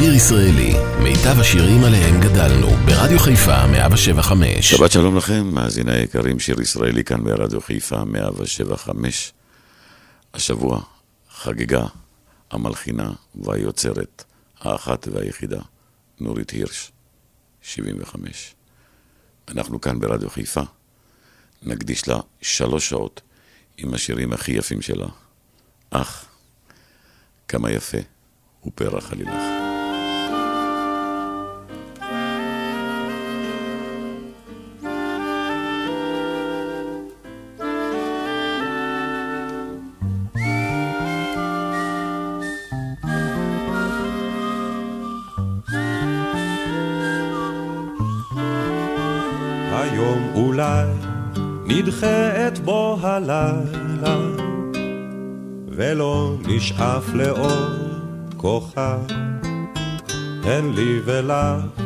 לשיר ישראלי, מיטב השירים עליהם גדלנו, ברדיו חיפה 175. שבת שלום לכם, מאזיני היקרים, שיר ישראלי כאן ברדיו חיפה 175. השבוע חגגה המלחינה והיוצרת, האחת והיחידה, נורית הירש, 75. אנחנו כאן ברדיו חיפה, נקדיש לה שלוש שעות עם השירים הכי יפים שלה. אך, כמה יפה הוא פרח עלילך. הלילה ולא נשאף לאור כוכב. הן לי ולך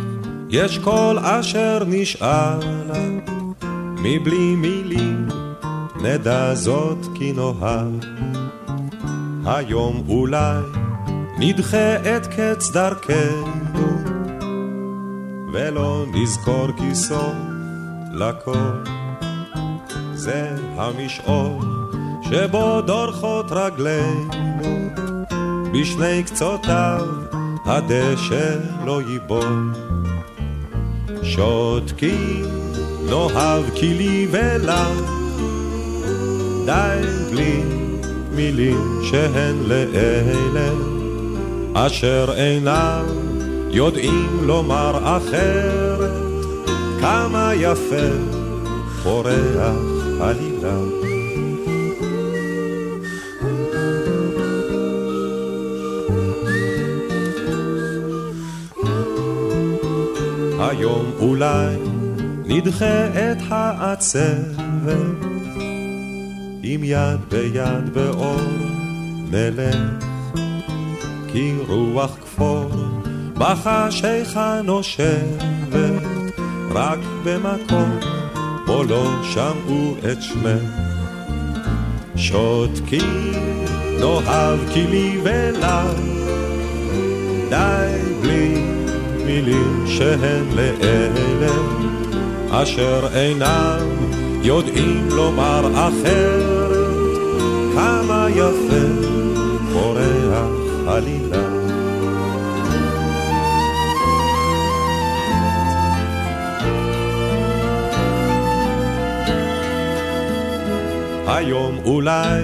יש כל אשר נשאלה, מבלי מילים נדע זאת כי נאהב. היום אולי נדחה את קץ דרכנו, ולא נזכור כי סוף לכל זה המשעול שבו דורכות רגלינו, בשני קצותיו הדשא לא ייבול. שותקים, נאהב כי לי ולך, די בלי מילים שהן לאלה, אשר אינם יודעים לומר אחרת, כמה יפה פורח עלילה. היום אולי נדחה את העצבת, עם יד ביד באור נלך, כי רוח כפור בחשיכה נושבת, רק במקום בו לא שמעו את שמך. שותקים, נאהב כי לי ולך, די בלי מילים שהן לאלה. אשר אינם יודעים לומר אחרת. כמה יפה היום אולי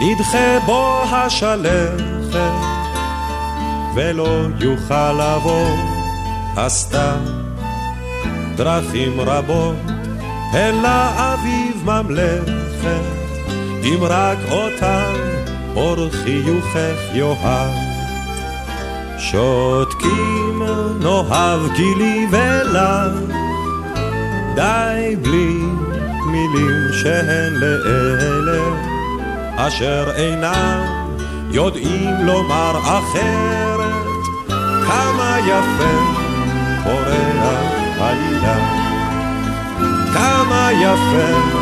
נדחה בו השלכת ולא יוכל לבוא הסתם. דרכים רבות אל האביב ממלכת אם רק אותם אור חיוכך יאהב. שותקים נאהב כי לי ולך די בלי מילים שהן לאלה אשר אינם יודעים לומר אחרת. כמה יפה פורח עלילה כמה יפה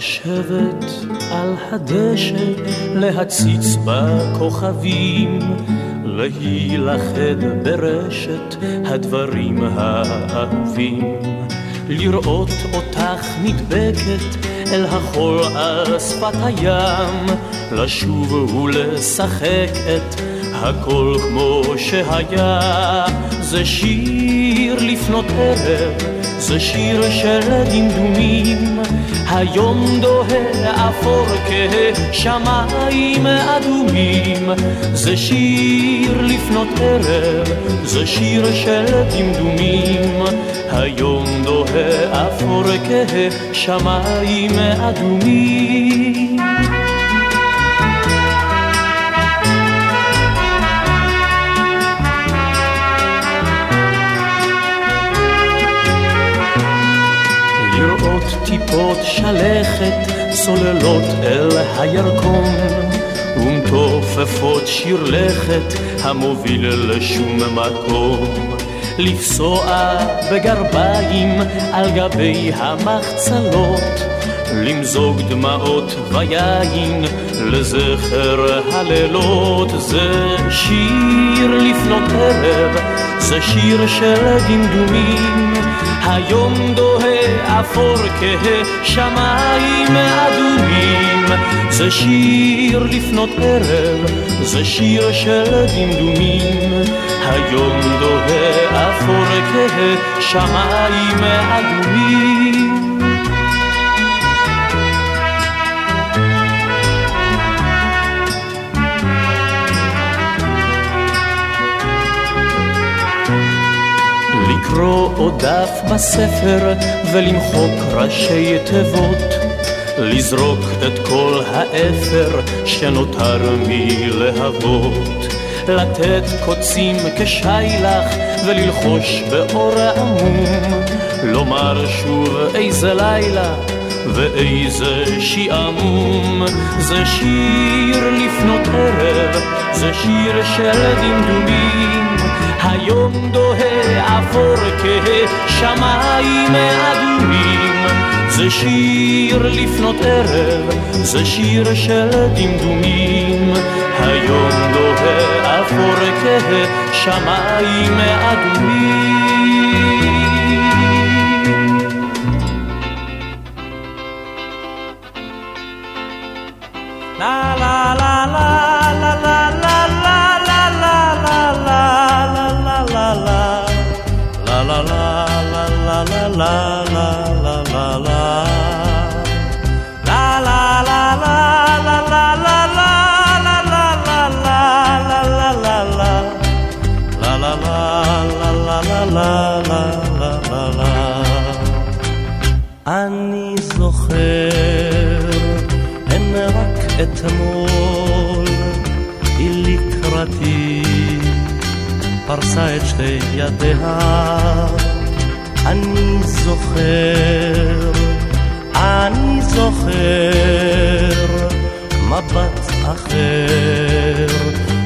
לשבת על הדשא, להציץ בכוכבים, להילכד ברשת הדברים האהובים, לראות אותך נדבקת אל החול על שפת הים, לשוב ולשחק את הכל כמו שהיה, זה שיר לפנות ערב, זה שיר של דמדומים, היום דוהה אפור כשמיים אדומים, זה שיר לפנות ערב, זה שיר של דמדומים, היום דוהה אפור כשמיים אדומים. שלכת צוללות אל הירקון, ומתופפות שיר לכת המוביל לשום מקום. לפסוע בגרביים על גבי המחצלות, למזוג דמעות ויין לזכר הלילות. זה שיר לפנות ערב, זה שיר של דמדומים. היום דוהה אפור כשמיים אדומים. זה שיר לפנות ערב, זה שיר של דמדומים. היום דוהה אפור כשמיים אדומים. לקרוא עוד דף בספר ולמחוק ראשי תיבות, לזרוק את כל האפר שנותר מלהבות, לתת קוצים כשיילך וללחוש באור עמום, לומר שוב איזה לילה ואיזה שעמום זה שיר לפנות ערב, זה שיר של דמדומים היום דוהה אפור כשמיים אדומים. זה שיר לפנות ערב, זה שיר של דמדומים. היום דוהה אפור כשמיים אדומים ידיה. אני זוכר, אני זוכר, מבט אחר,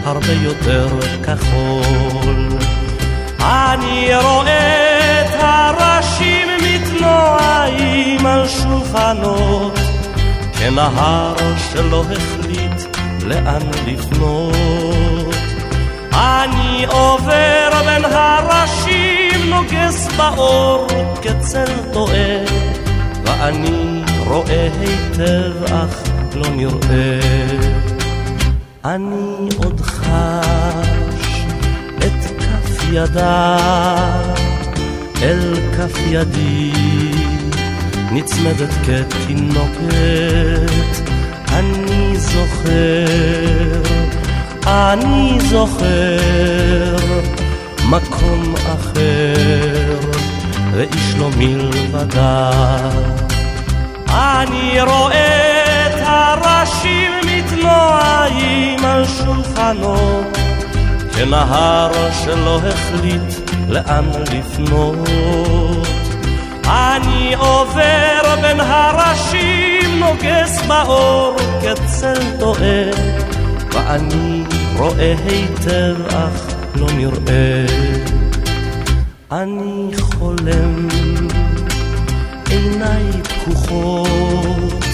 הרבה יותר כחול. אני רואה את הראשים מתנועים על שולחנות, כנהר שלא החליט לאן לפנות. אני עובר בין הראשים, נוגס באור כצל טועה, ואני רואה היטב אך לא נראה. אני עוד חש את כף ידה אל כף ידי נצמדת כתינוקת אני זוכר, אני זוכר מקום אחר ואיש לא מלבדה אני רואה את הראשים מתנועים על שולחנות כנהר שלא החליט לאן לפנות. אני עובר בין הראשים, נוגס באור כצל טועה, ואני רואה היטב אך לא נראה. אני חולם, עיניי פקוחות,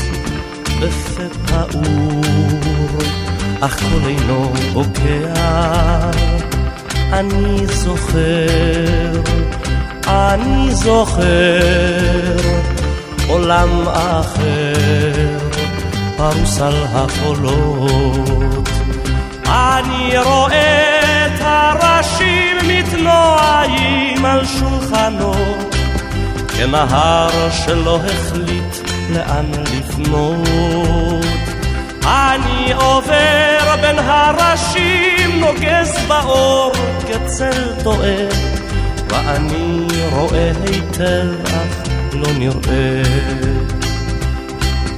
בפה פעור, אך קול אינו בוקע. אני זוכר, אני זוכר, עולם אחר, פרוס על החולות. אני רואה את הראשים מתנועים על שולחנות, כנהר שלא החליט לאן לפנות. אני עובר בין הראשים, נוגס באור כצל טועה, ואני רואה היטב אך לא נראה.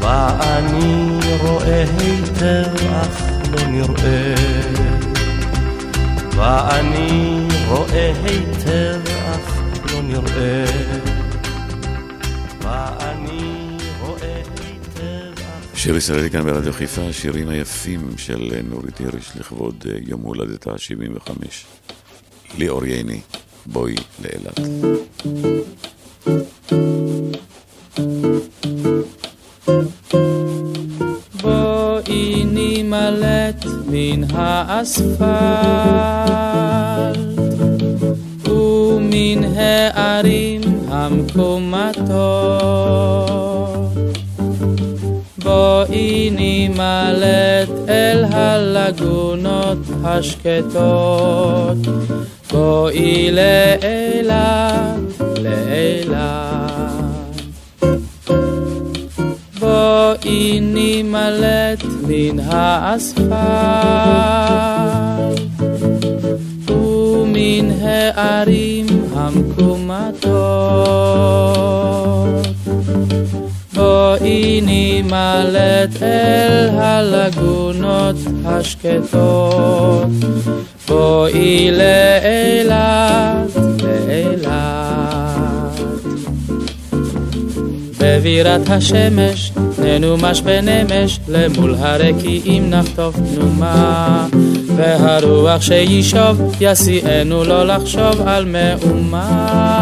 ואני רואה היטב אך לא נראה. ואני רואה היטב אך לא נראה. ואני רואה היטב שיר ישראלי כאן ברדיו חיפה, השירים היפים של נורית הירש לכבוד יום הולדתה ה-75. ליאור ייני, בואי לאילת. מן האספלט ומן הערים המקומטות. בואי נימלט אל הלגונות השקטות. בואי לאילת, לאילת בואי נימלט מן האספלט ומן הערים המקומטות. בואי נימלט אל הלגונות השקטות. בואי לאילת, לאילת בבירת השמש ננומש בנמש למול הרקיעים נחטוף תנומה והרוח שישוב יסיענו לא לחשוב על מאומה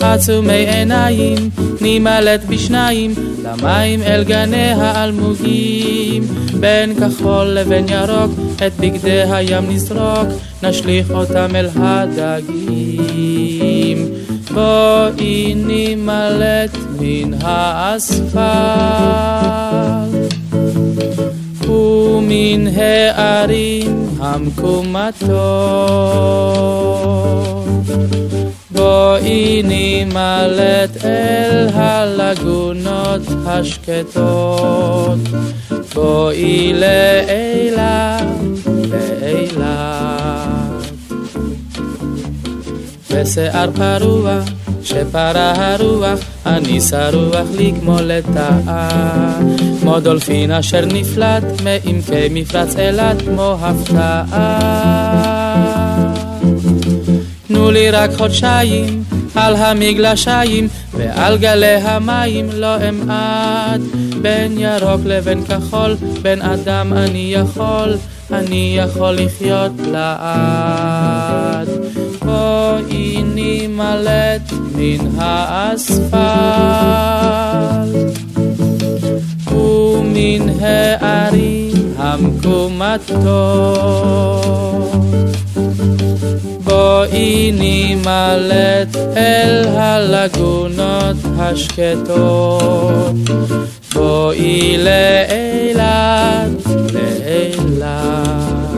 עצומי עיניים, נימלט בשניים, למים אל גני האלמוגים. בין כחול לבין ירוק, את בגדי הים נזרוק, נשליך אותם אל הדגים. בואי נימלט מן האספלט ומן הערים המקומטות. בואי נימלט אל הלגונות השקטות, בואי לאילת, לאילת. בשיער פרוע, שפרה הרוח, אני שרוח לי כמו לטאה. כמו דולפין אשר נפלט מעמקי מפרץ אילת כמו הפתעה. תנו לי רק חודשיים על המגלשיים ועל גלי המים לא אמעט בין ירוק לבין כחול בין אדם אני יכול אני יכול לחיות לעד בואי נימלט מן האספלט ומן הערים המקומטות בואי נימלט אל הלגונות השקטות. בואי לאילת, לאילת.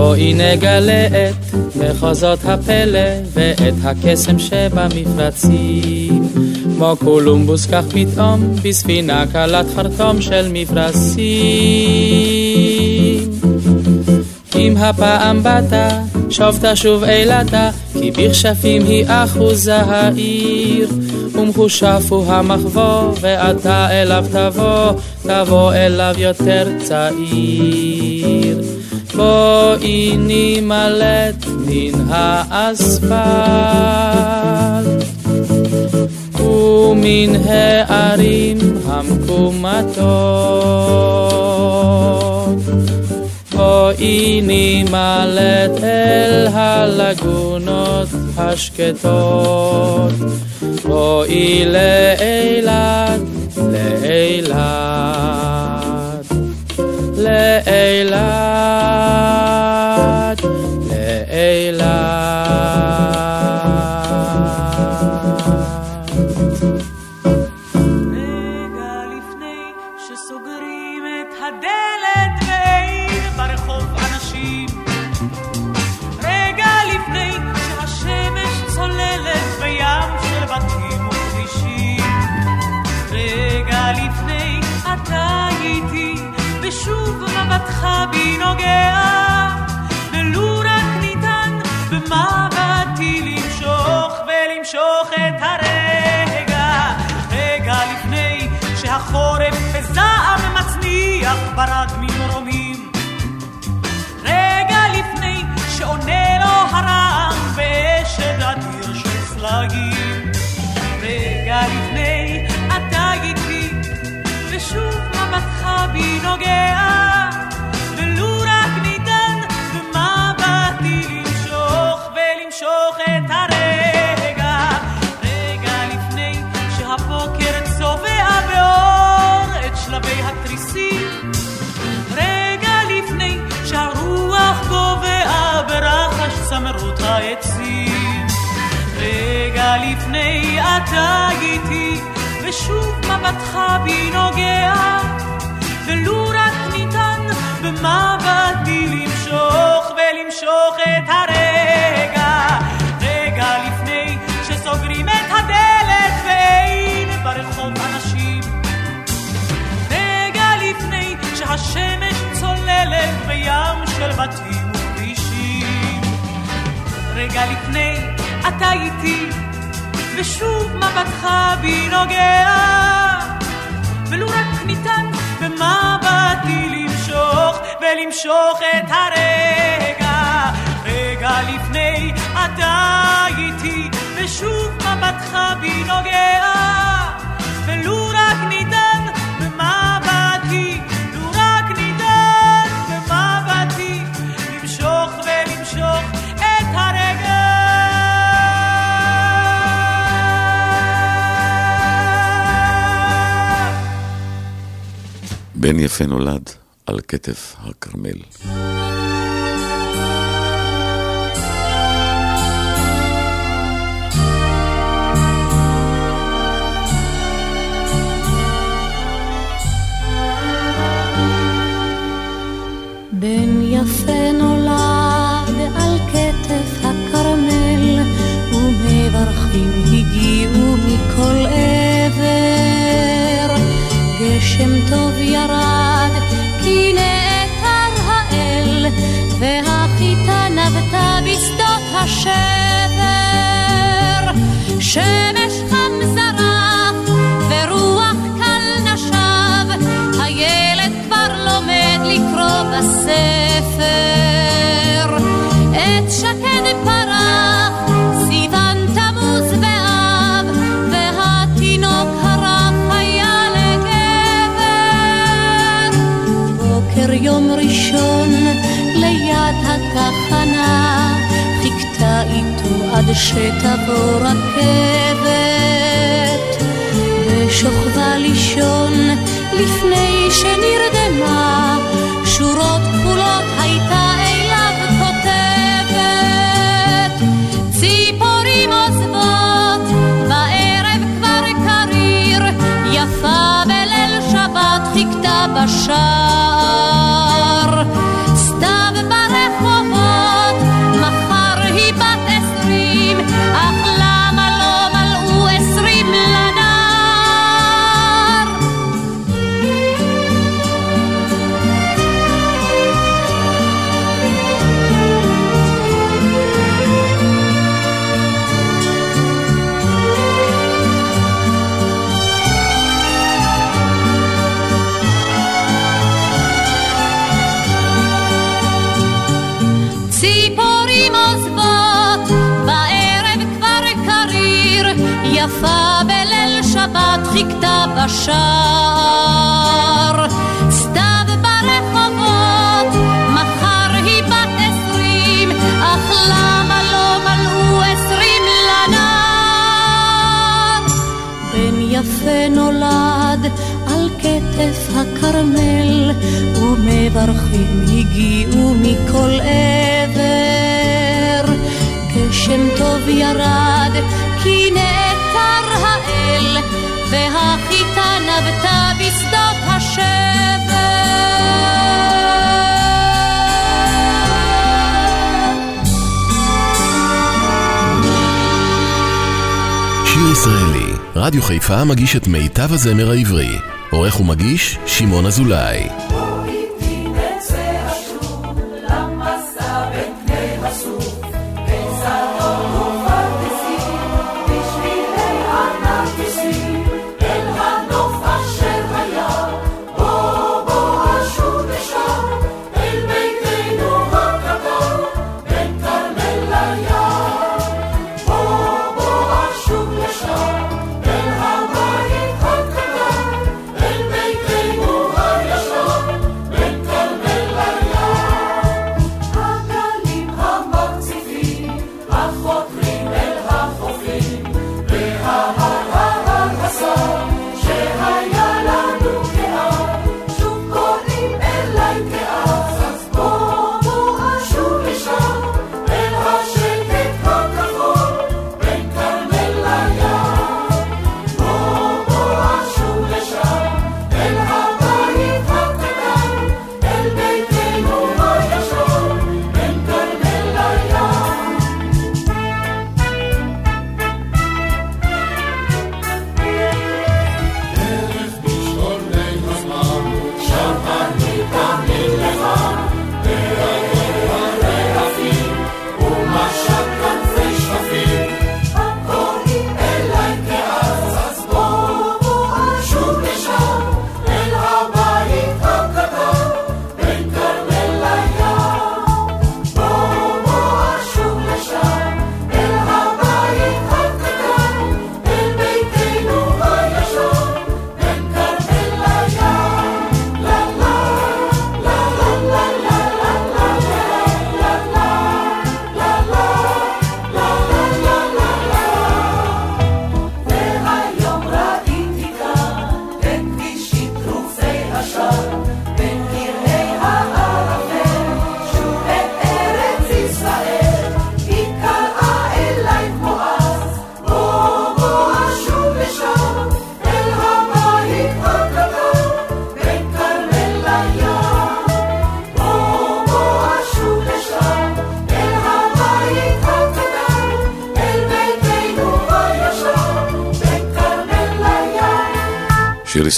בואי נגלה את מחוזות הפלא ואת הקסם שבמפרצים. כמו קולומבוס כך פתאום בספינה קלת חרטום של מפרשים. אם הפעם באת, שוב תשוב אילתה, כי בכשפים היא אחוזה העיר. ומחושף הוא המחבוא, ואתה אליו תבוא, תבוא אליו יותר צעיר. בואי נימלט מן האספלט, ומן הערים המקומטות. בואי נימלט אל הלגונות השקטות. בואי לאילת, לאילת, לאילת, לאילת. העצים, רגע לפני אתה איתי ושוב מבטך בי נוגע, ולו רק ניתן במבטי למשוך ולמשוך את הרגע, רגע לפני שסוגרים את הדלת ואין ברחוב אנשים, רגע לפני שהשמש צוללת בים של בתים וכבישים, רגע לפני אתה איתי ושוב מבטך בי נוגע, ולו רק ניתן במבטי למשוך? ולמשוך את הרגע, רגע לפני אתה איתי, ושוב מבטך בי נוגע, ולו רק ניתן בן יפה נולד על כתף הכרמל. בן יפה נולד על כתף הכרמל, ומברכים הגיעו מכל עבר. גשם טוב בשדות השבר. שתבוא רכבת. ושוכבה לישון לפני שנרדמה, בשער. סתיו ברחובות, מחר היא בת עשרים, אך למה לא מלאו עשרים לנער? בן יפה נולד על כתף הכרמל, ומברכים הגיעו מכל עבר. גשם טוב ירד, כי נעתר האל, והחיטה נבטה בשדות השבר. שיר ישראלי, רדיו חיפה מגיש את מיטב הזמר העברי. עורך ומגיש, שמעון אזולאי.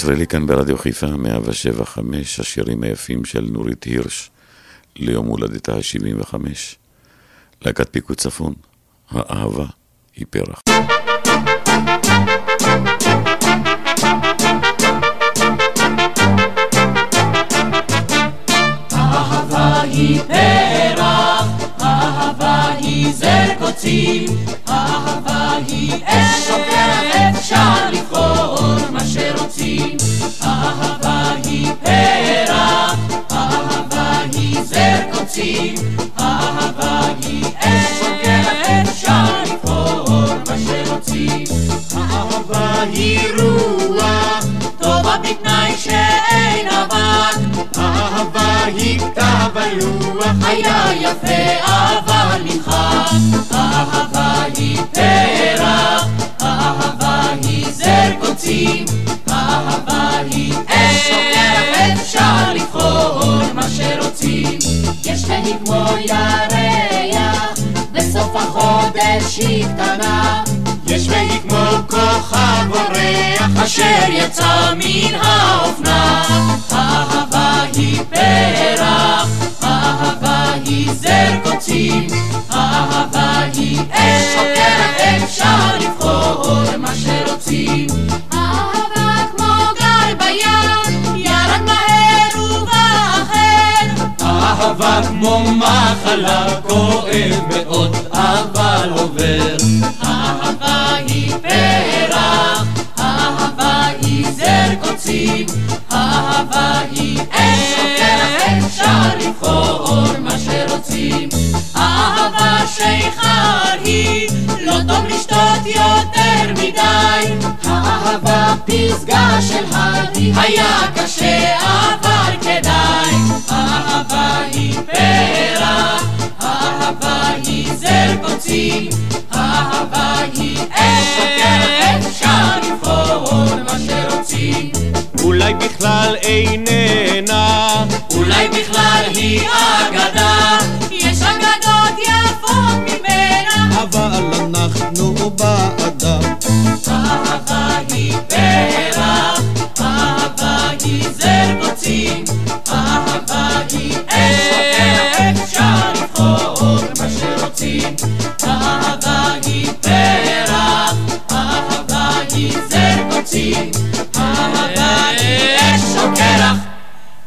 שיר ישראלי כאן ברדיו חיפה, 175, השירים היפים של נורית הירש ליום הולדתה ה-75. להקת פיקוד צפון, האהבה היא פרח. אהבה היא פרח, זר קוצים, אהבה היא אש אפשר לבחור מה שרוצים. אהבה היא פרח, אהבה היא זר קוצים, אהבה היא אש אפשר לבחור מה שרוצים. אהבה היא רוח, טובה בתנאי שאין אבק, אהבה היא כתב הלוח, היה יפה אבל נמחק. אהבה היא פרח, אהבה היא זר קוצים, אהבה היא אש אפשר לבחור מה שרוצים. יש והיא כמו ירח, בסוף החודש היא אורח, אשר יצא מן האופנה. אהבה היא פרח, אהבה היא זר קוצים, אהבה היא אש שוקרת, אפשר לבחור מה שרוצים. אהבה כמו גל בים, ירד מהר ובא אחר. אהבה כמו מחלה, כואב מאוד, אבל עובר. אהבה היא אש שוקרת, אפשר לבחור מה שרוצים. אהבה שיכר היא, לא טוב לשתות יותר מדי. האהבה פסגה של הדי, היה קשה אבל כדאי. אהבה היא פרח, אהבה היא זר קוצים, אהבה היא אש אפשר. אולי בכלל איננה, אולי בכלל היא אגדה, יש אגדות יפות ממנה. אבל אנחנו בעדה. אהבה היא פרח, אהבה היא זר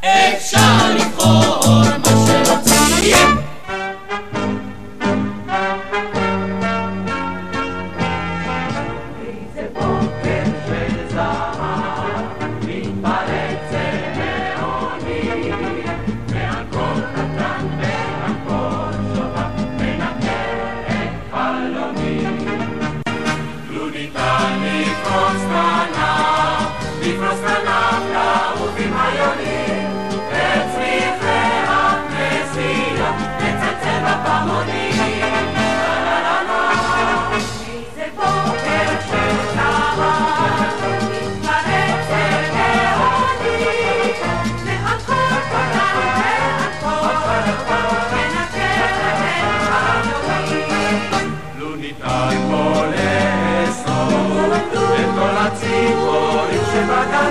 אפשר לבחור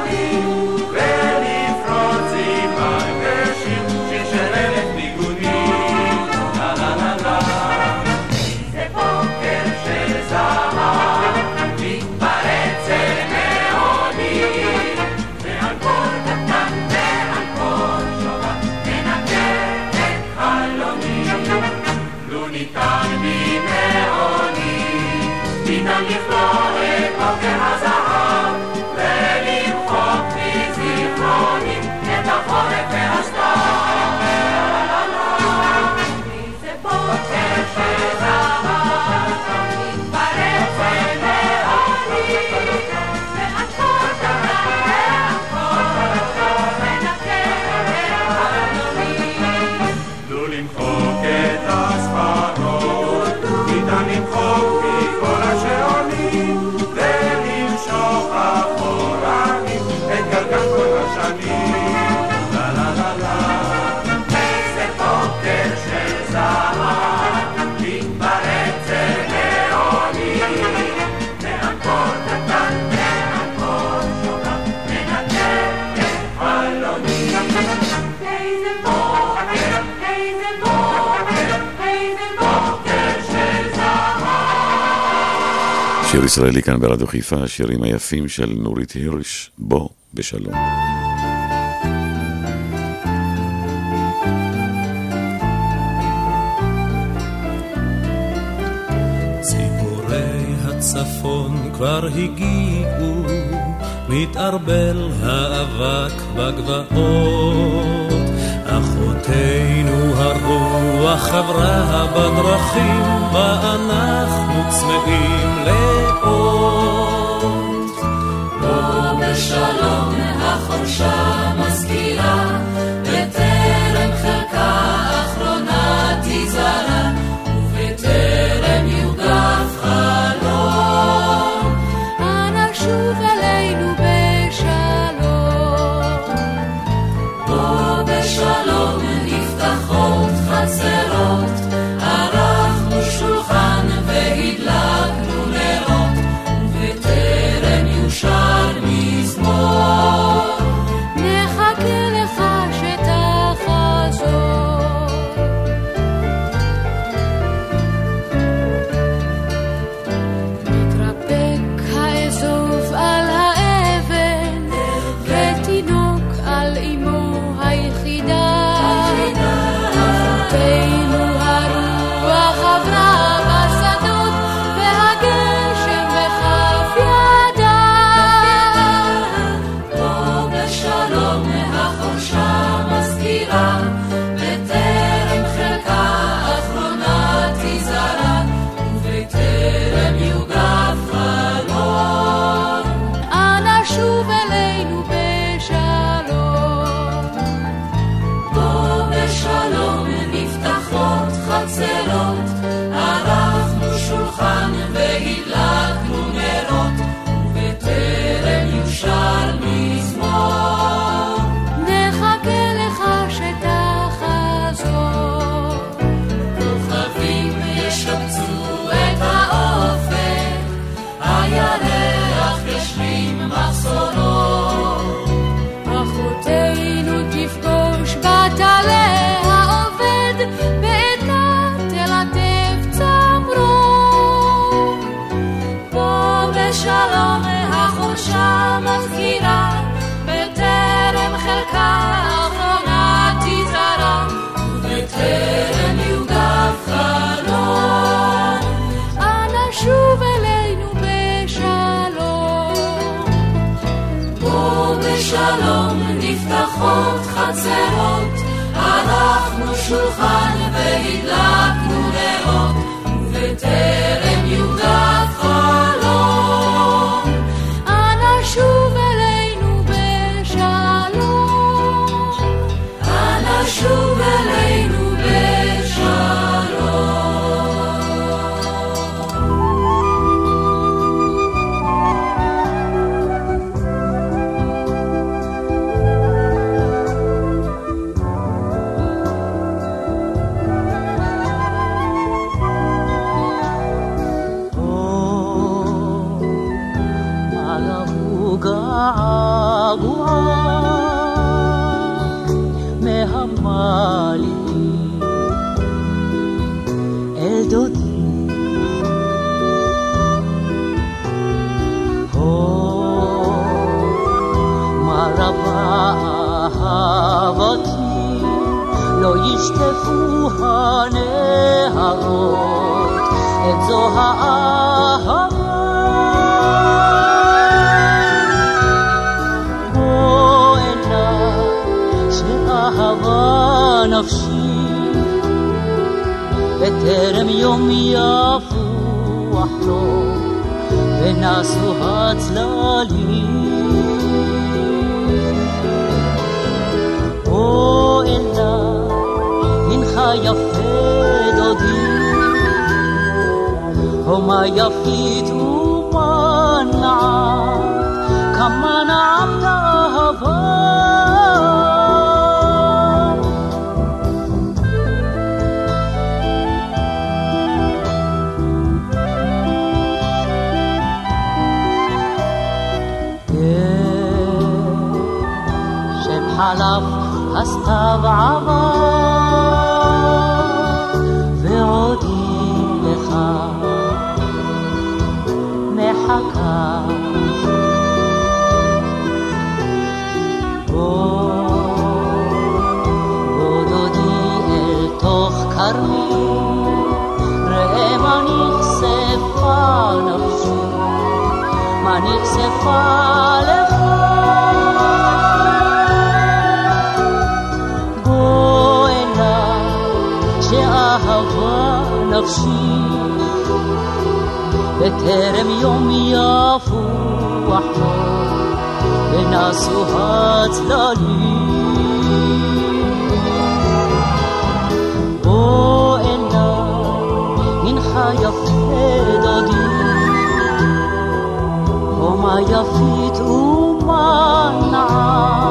ניתן שיר ישראלי כאן ברדיו חיפה, השירים היפים של נורית הירש, בוא בשלום. הצפון כבר הגיעו, מתערבל האבק בגבעות. אחותינו הרוח חברה בדרכים, בה אנחנו צמאים לאות. בוא בשלום החורשה בוא בשלום נפתחות חצרות, ערכנו שולחן והדלקנו נרות, ובטרם מהמעלים אל דודי הו, מה רבה אהבתי לא ישטפו הנהרות את זו בטרם יום יפוח לו ונסו הצללים בוא אליי הנך יפה דודי ומה יפית ומה נעמת כמה נעמת طبعب ועודים לך מחכה בוא, בוא דודי אל תוך כרמי ראה מה נכספה נפשי מה נכספה לבשי בטרם יום יפור החור ונסו הצללים. בוא אליי, מנחה יפה דודי, אומה יפית ומה נעה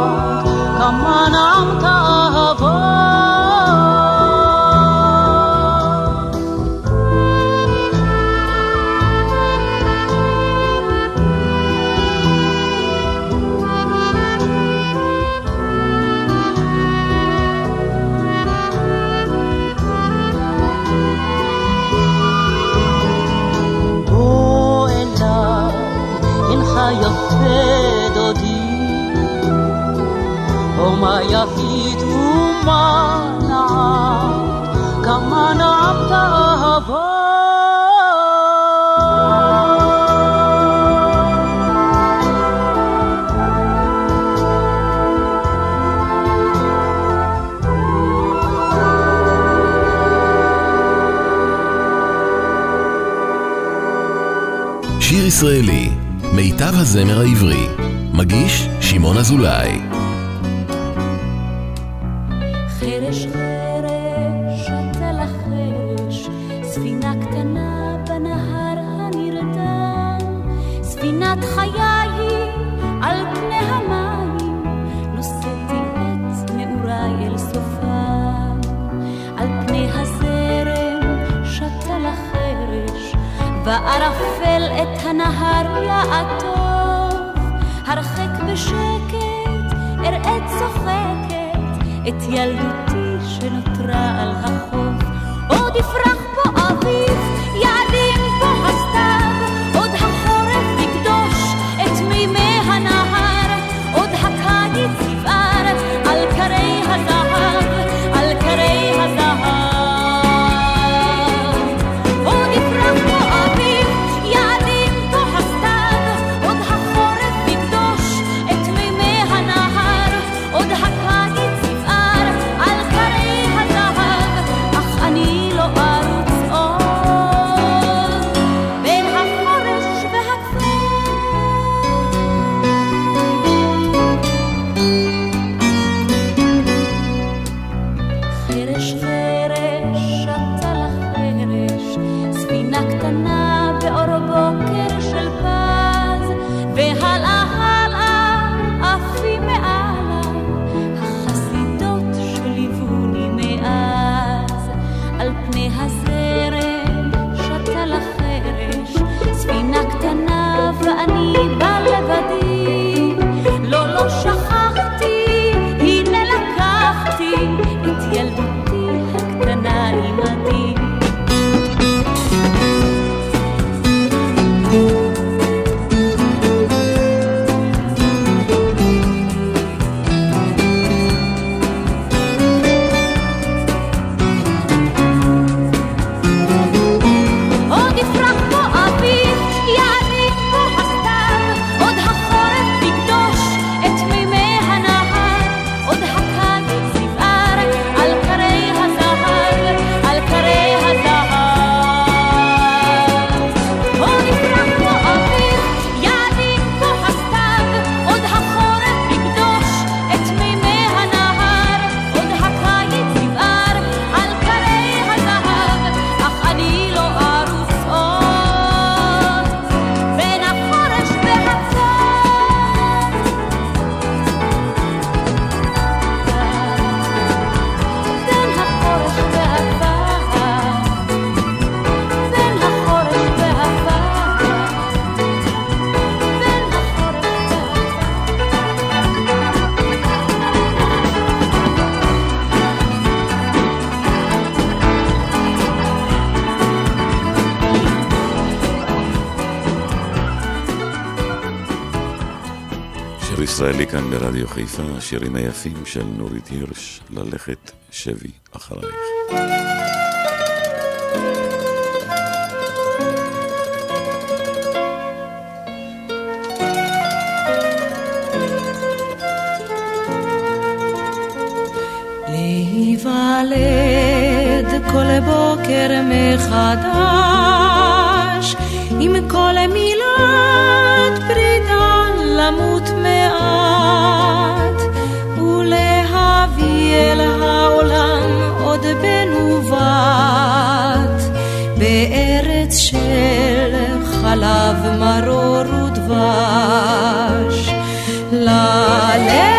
הישראלי, מיטב הזמר העברי, מגיש שמעון אזולאי. algo ישראלי כאן ברדיו חיפה, השירים היפים של נורית הירש, ללכת שבי אחרייך. להיוולד כל בוקר מחדש עם כל מילת פרידה למות מעט ולהביא אל העולם עוד בן ובת בארץ של חלב מרור ודבש. ללכת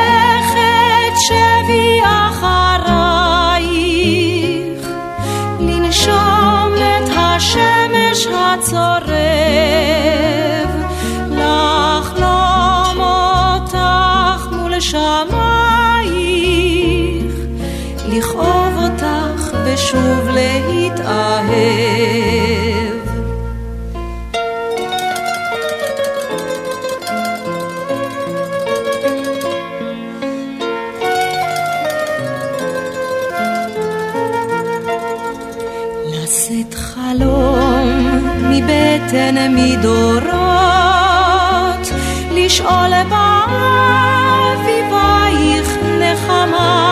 מבטן מדורות, לשאול באביבייך נחמה,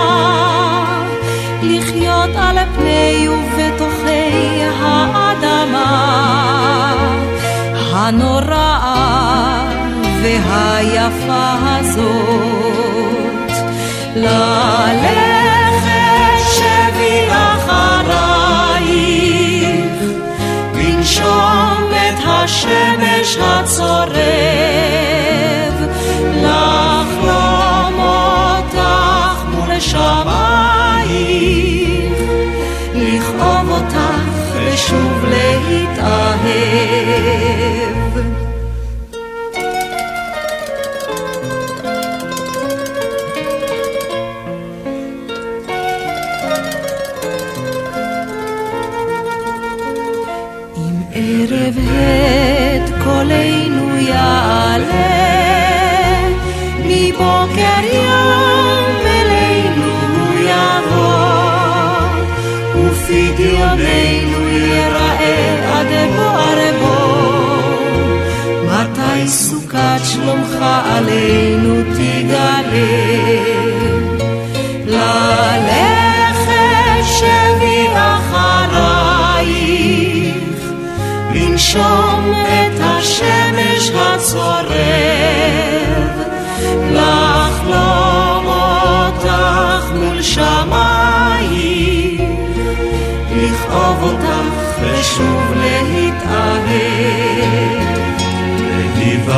לחיות על פני ובתוכי האדמה. הנוראה והיפה הזאת, ללכת השמש הצורב, לחלום אותך מול שמייך, לכאוב אותך ושוב להתאהב. שלומך עלינו תגלה? ללכת שבי אחרייך לנשום את השמש הצורב,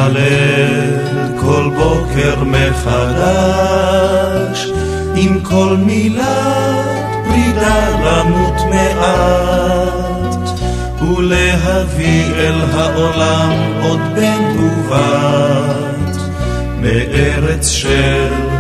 להיוולד כל בוקר מחדש, עם כל מילת פרידה למות מעט, ולהביא אל העולם עוד בן ובת, מארץ של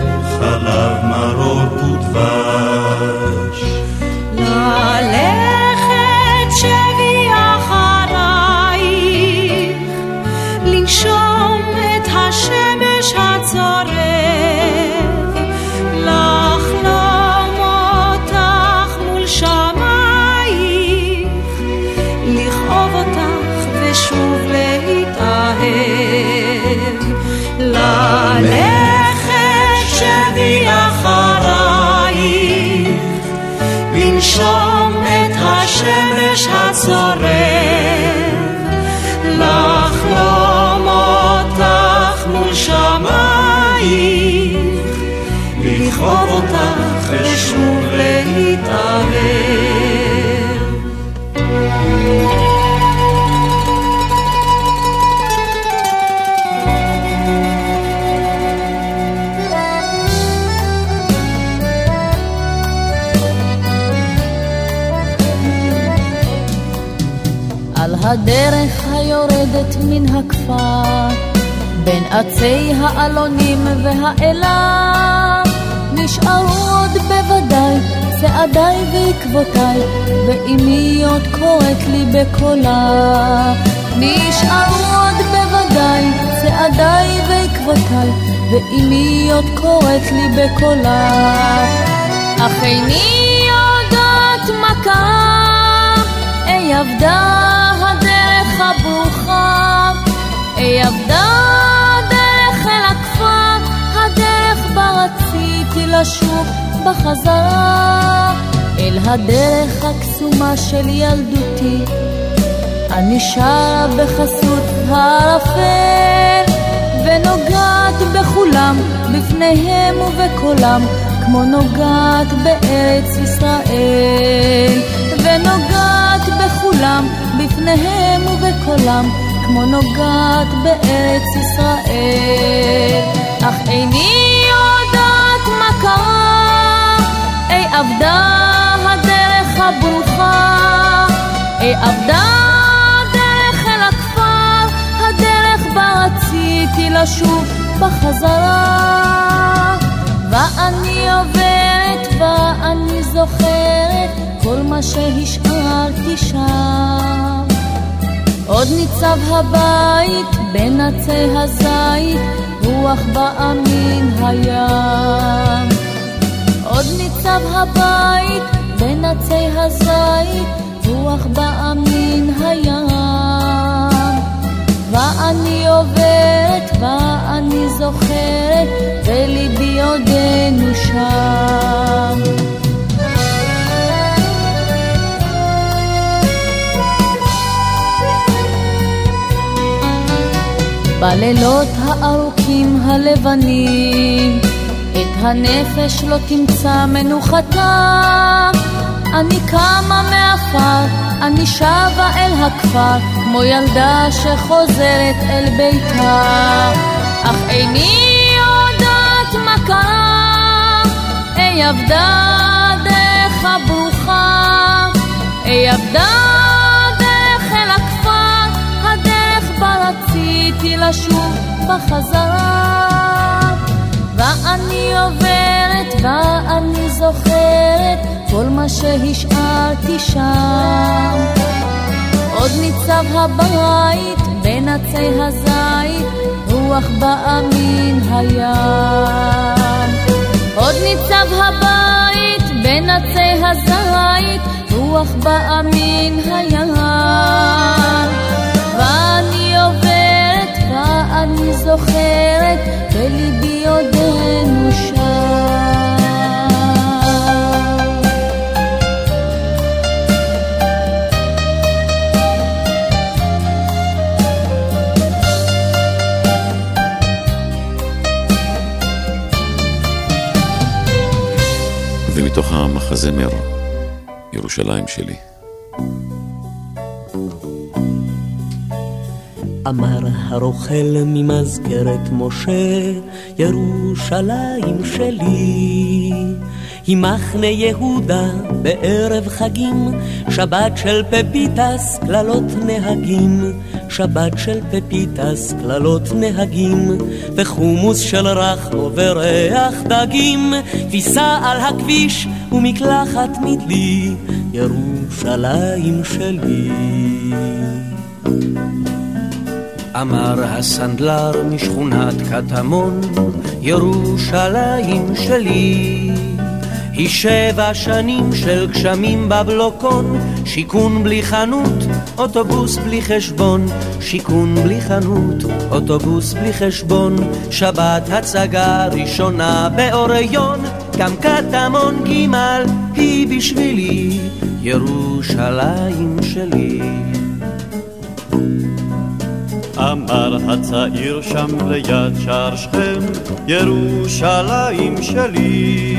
הדרך היורדת מן הכפר, בין עצי האלונים והאלה, נשארו עוד בוודאי צעדיי ועקבותיי, ואמי עוד קוראת לי בקולה. נשארו עוד בוודאי צעדיי ועקבותיי, ואימי עוד קוראת לי בקולה. אך איני יודעת קרה, אי אבדה אי אבדה הדרך אל הכפר, הדרך בה רציתי לשוב בחזרה, אל הדרך הקסומה של ילדותי. אני שרה בחסות הערפל, ונוגעת בכולם, בפניהם ובקולם, כמו נוגעת בארץ ישראל. ונוגעת בכולם, בפניהם ובקולם, כמו נוגעת בארץ ישראל. אך איני יודעת מה קרה, אי אבדה הדרך הברוכה, אי אבדה רציתי לשוב בחזרה. ואני עוברת ואני זוכרת כל מה שהשארתי שם. עוד ניצב הבית בין עצי הזית, רוח באה מן הים. עוד ניצב הבית בין עצי הזית, רוח באה מן הים. ואני עוברת ואני זוכרת, וליבי עודנו שם. בלילות הארוכים הלבנים, את הנפש לא תמצא מנוחתה. אני קמה מעפר, אני שבה אל הכפר, כמו ילדה שחוזרת אל ביתה. אך איני יודעת מה קרה, אי אבדה דרך הברוכה, אי אבדה בחזרה. ואני עוברת ואני זוכרת כל מה שהשארתי שם. עוד ניצב הבית בין עצי הזית, רוח באה מן הים. עוד ניצב הבית בין עצי הזית, רוח באה מן הים. ואני ואני זוכרת, בליבי עודנו שם. ומתוך המחזמר, ירושלים שלי. אמר הרוכל ממזכרת משה, ירושלים שלי. היא מחנה יהודה בערב חגים, שבת של פפיטס, קללות נהגים. שבת של פפיטס, קללות נהגים, וחומוס של רחו וריח דגים, כביסה על הכביש ומקלחת מדלי, ירושלים שלי. אמר הסנדלר משכונת קטמון, ירושלים שלי. היא שבע שנים של גשמים בבלוקון, שיכון בלי חנות, אוטובוס בלי חשבון, שיכון בלי חנות, אוטובוס בלי חשבון, שבת הצגה ראשונה באוריון, גם קטמון ג' היא בשבילי, ירושלים שלי. אמר הצעיר שם ליד שער שכם, ירושלים שלי.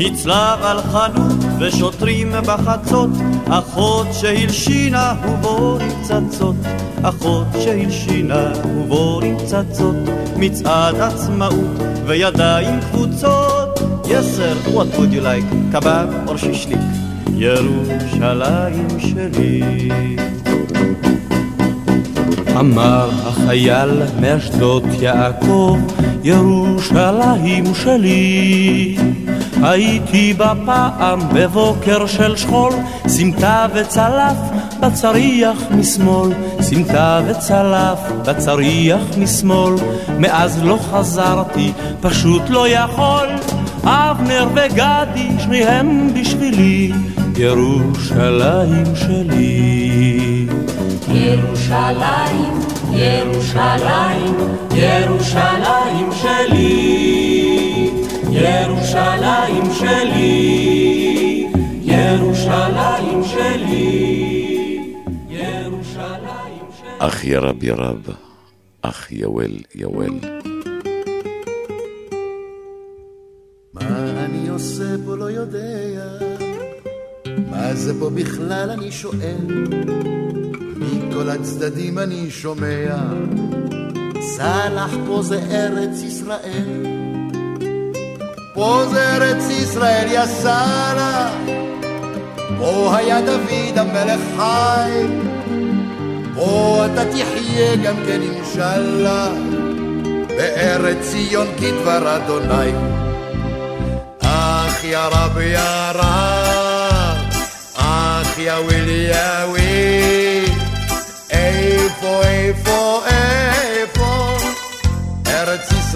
הצלב על חנות ושוטרים בחצות, אחות שהלשינה ובורים צצות, אחות שהלשינה ובורים צצות, מצעד עצמאות וידיים קבוצות. Yes sir, what would you like, קבב או שישליק? ירושלים שלי. אמר החייל מאשדות יעקב, ירושלים שלי. הייתי בה פעם בבוקר של שכול, סמטה וצלף בצריח משמאל, סמטה וצלף בצריח משמאל, מאז לא חזרתי, פשוט לא יכול. אבנר וגדי, שניהם בשבילי, ירושלים שלי. ירושלים, ירושלים, ירושלים שלי, ירושלים שלי, ירושלים שלי, ירושלים שלי. אח ירב ירב, אח יוול יוול. מה אני עושה פה לא יודע, מה זה פה בכלל אני שואל, מכל הצדדים אני שומע, סלח פה זה ארץ ישראל, פה זה ארץ ישראל יא סלח, פה היה דוד המלך חי, פה אתה תחיה גם כן אינשאללה, בארץ ציון כדבר אדוני. אח יא רב יא רב, אח יא וויל יא וויל,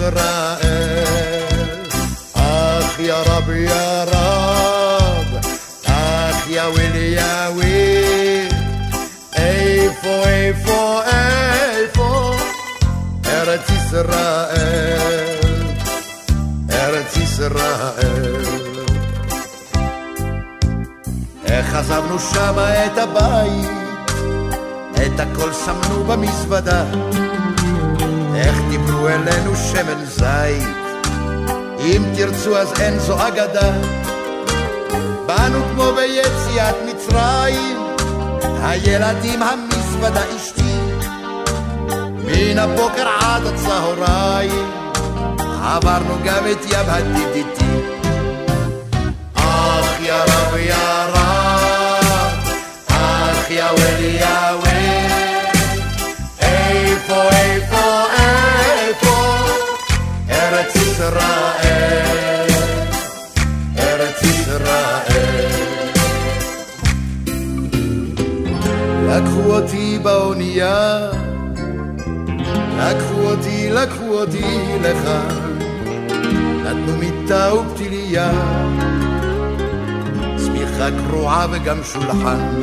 ישראל. אח يا رب يا رب, אח יא וויל יא וויל, איפה איפה איפה ארץ ישראל. ארץ ישראל. איך עזבנו שמה את הבית, את הכל שמנו במזוודה, איך דיברו אלינו שמן זית, אם תרצו אז אין זו אגדה. באנו כמו ביציאת מצרים, הילדים המזוודה אשתי, מן הבוקר עד הצהריים. עברנו גם את ים הדידיתי. אח יא רב יא רב, אח יא וויל יא לקחו אותי באונייה, לקחו אותי, לקחו אותי לכאן. נתנו מיטה ופתיליה, שמיכה קרועה וגם שולחן.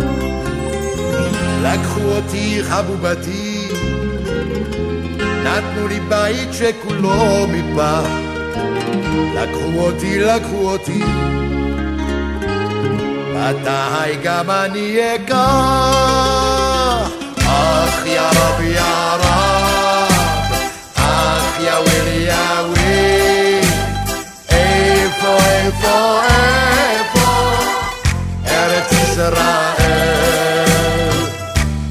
לקחו אותי חבובתי, נתנו לי בית שכולו מפח. לקחו אותי, לקחו אותי, מתי גם אני אקח? אח יא רב יא رب, אח יא וויל יא וויל, איפה איפה איפה ארץ ישראל,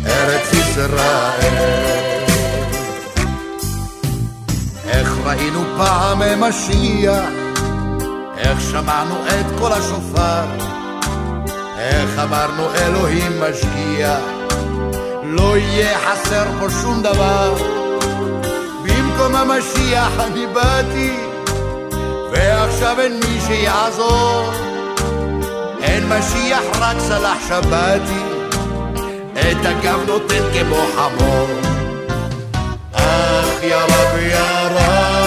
ארץ ישראל. איך ראינו פעם משיח, איך שמענו את קול השופר, איך אמרנו אלוהים משגיח, לא יהיה חסר פה שום דבר. במקום המשיח אני באתי, ועכשיו אין מי שיעזור. אין משיח רק סלח שבתי, את הגב נותן כמו חמור. אח יא רב יא רב,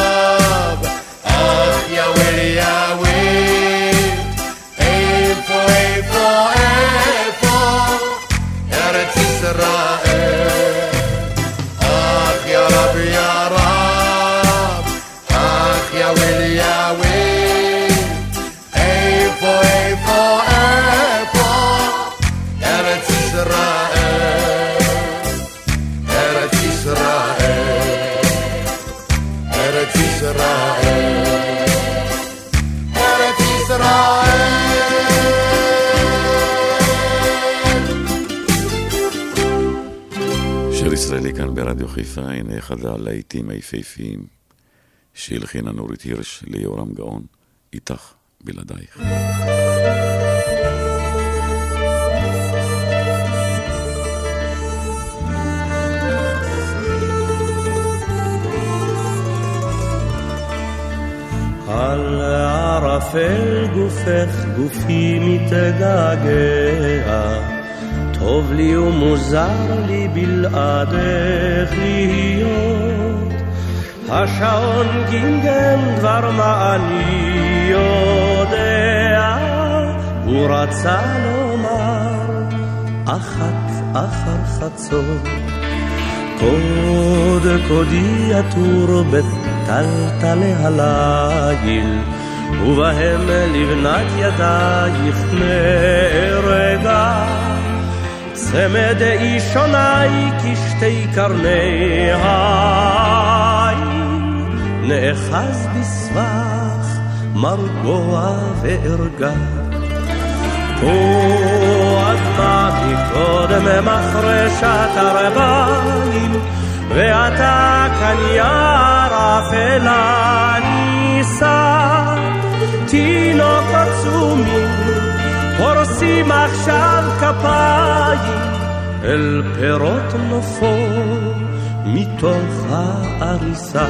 כאן ברדיו חיפה, הנה אחד הלהיטים היפהפיים שהלחינה נורית הירש ליהורם גאון, איתך בלעדייך. על ערפל גופך גופי מתגעגע טוב לי ומוזר לי בלעדך להיות. השעון גינגן דבר מה אני יודע הוא רצה לומר אחת אחר חצות. קוד קודי עטור בטלטלי הליל ובהם לבנת ידייך נהרגה צמד אישוני כשתי קרני העין נאחז בסבך מרגוע וערגה. הוא עטפה מקודם מחרשת הרביים ואתה כאן יער אפלה נישא תינוק עצומים פורסים עכשיו כפיים אל פירות נופו מתוך העריסה.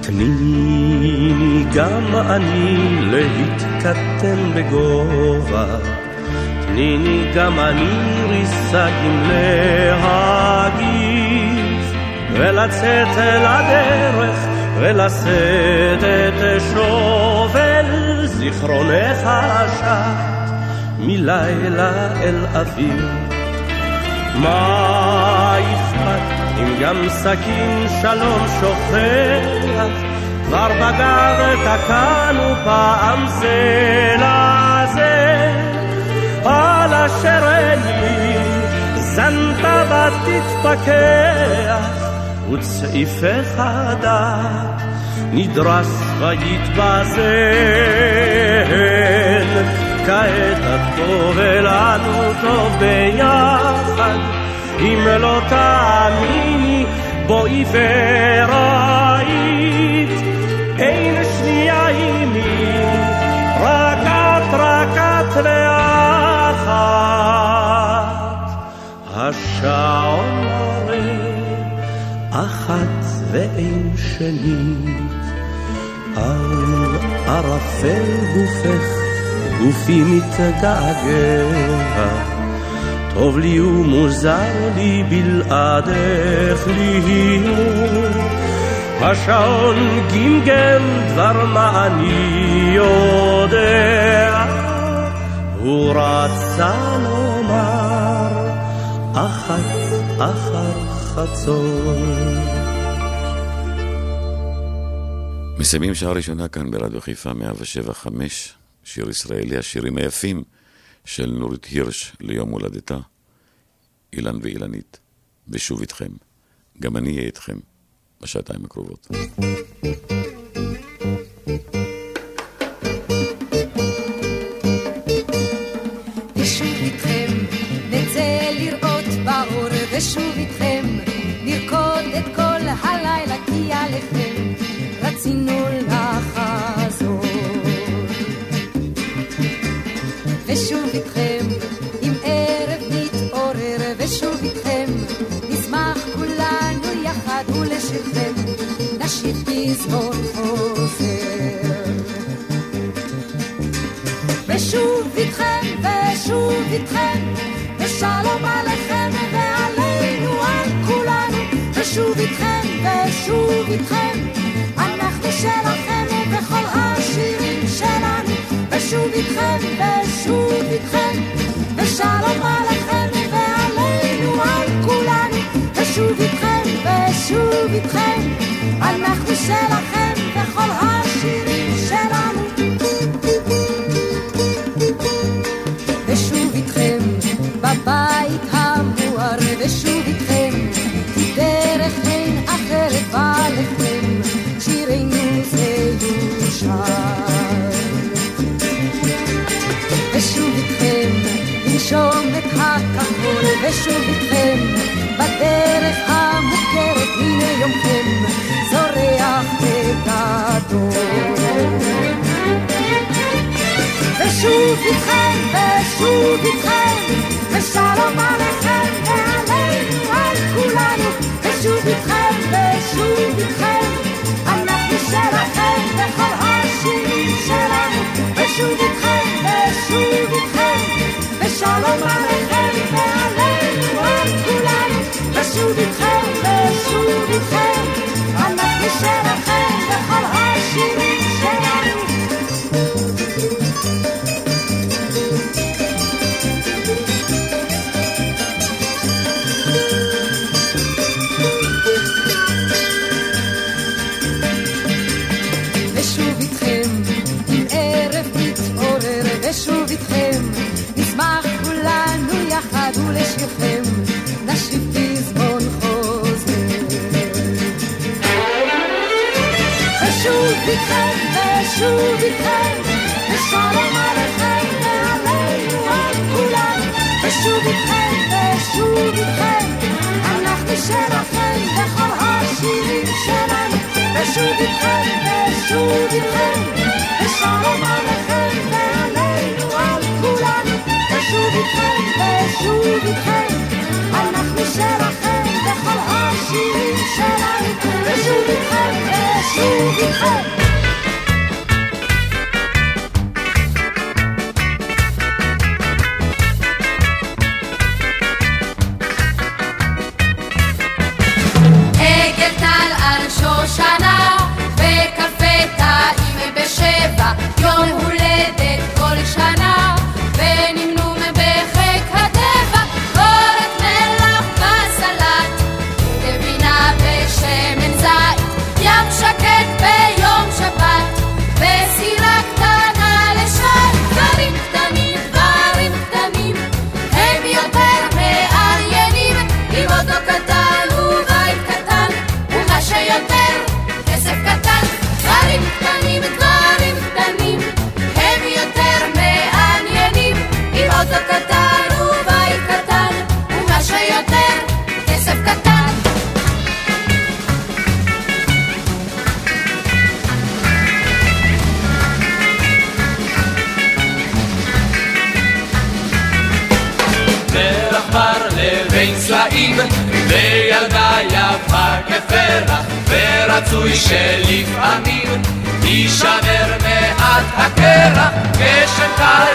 תני גם אני להתקטן בגובה תניני גם אני ריסקים להגיב ולצאת אל הדרך ולשאת את שובל זיכרונך השט מלילה אל אביב. מה אכפת אם גם סכין שלום שוכח כבר בגב תקענו פעם זה לזה על אשר עיני זנת ותתפכח וצעיפך דק נדרס ויתבזן. כעת הטוב ולנו טוב ביחד אם לא תאמיני בואי וראית השעון מראה אחת ואין שנית על ערפל גופך גופי מתגעגע. טוב לי ומוזר לי בלעדך להיות. השעון גמגם דבר מה אני יודע. הוא רצה אחת אחר חצות מסיימים שעה ראשונה כאן ברדיו חיפה 175, שיר ישראלי, השירים היפים של נורית הירש ליום הולדתה, אילן ואילנית, ושוב איתכם. גם אני אהיה איתכם בשעתיים הקרובות. יחד ולשירכם נשיר פזמון חוזר. ושוב איתכם, ושוב איתכם, ושלום עליכם ועלינו על כולנו, ושוב איתכם, ושוב איתכם, אנחנו שלכם בכל השירים שלנו, ושוב איתכם, ושוב איתכם, ושלום עליכם ועלינו על כולנו, ושוב איתכם, ושוב איתכם, אנחנו שלכם בכל השירים שלנו. ושוב איתכם בבית המואר, ושוב איתכם, כי דרך אין אחרת בעליכם, שירנו זה יושר. ושוב איתכם, לנשום את הכחול, ושוב איתכם, בדרך המוכרת, العدو بشوف يتخان بشوف يتخان بالشعرات على خان علي والكل عليك بشوف يتخان بشوف يتخان عنا في الشارع خان دخل عشرين شارع بشوف يتخان بشوف يتخان بالشعرات على خان علي والكل عليك بشوف يتخان بشوف يتخان عنا في الشارع خان Shake it, shake it. ושוב איתכם, ושלום עליכם ועלינו על כולם, ושוב איתכם, ושוב איתכם, אנחנו שלכם בכל השירים שלנו, ושוב איתכם, ושוב איתכם, ושלום עליכם ועלינו על כולנו, ושוב איתכם, ושוב איתכם, אנחנו שלכם בכל השירים שלנו, ושוב איתכם, ושוב איתכם. Fish and.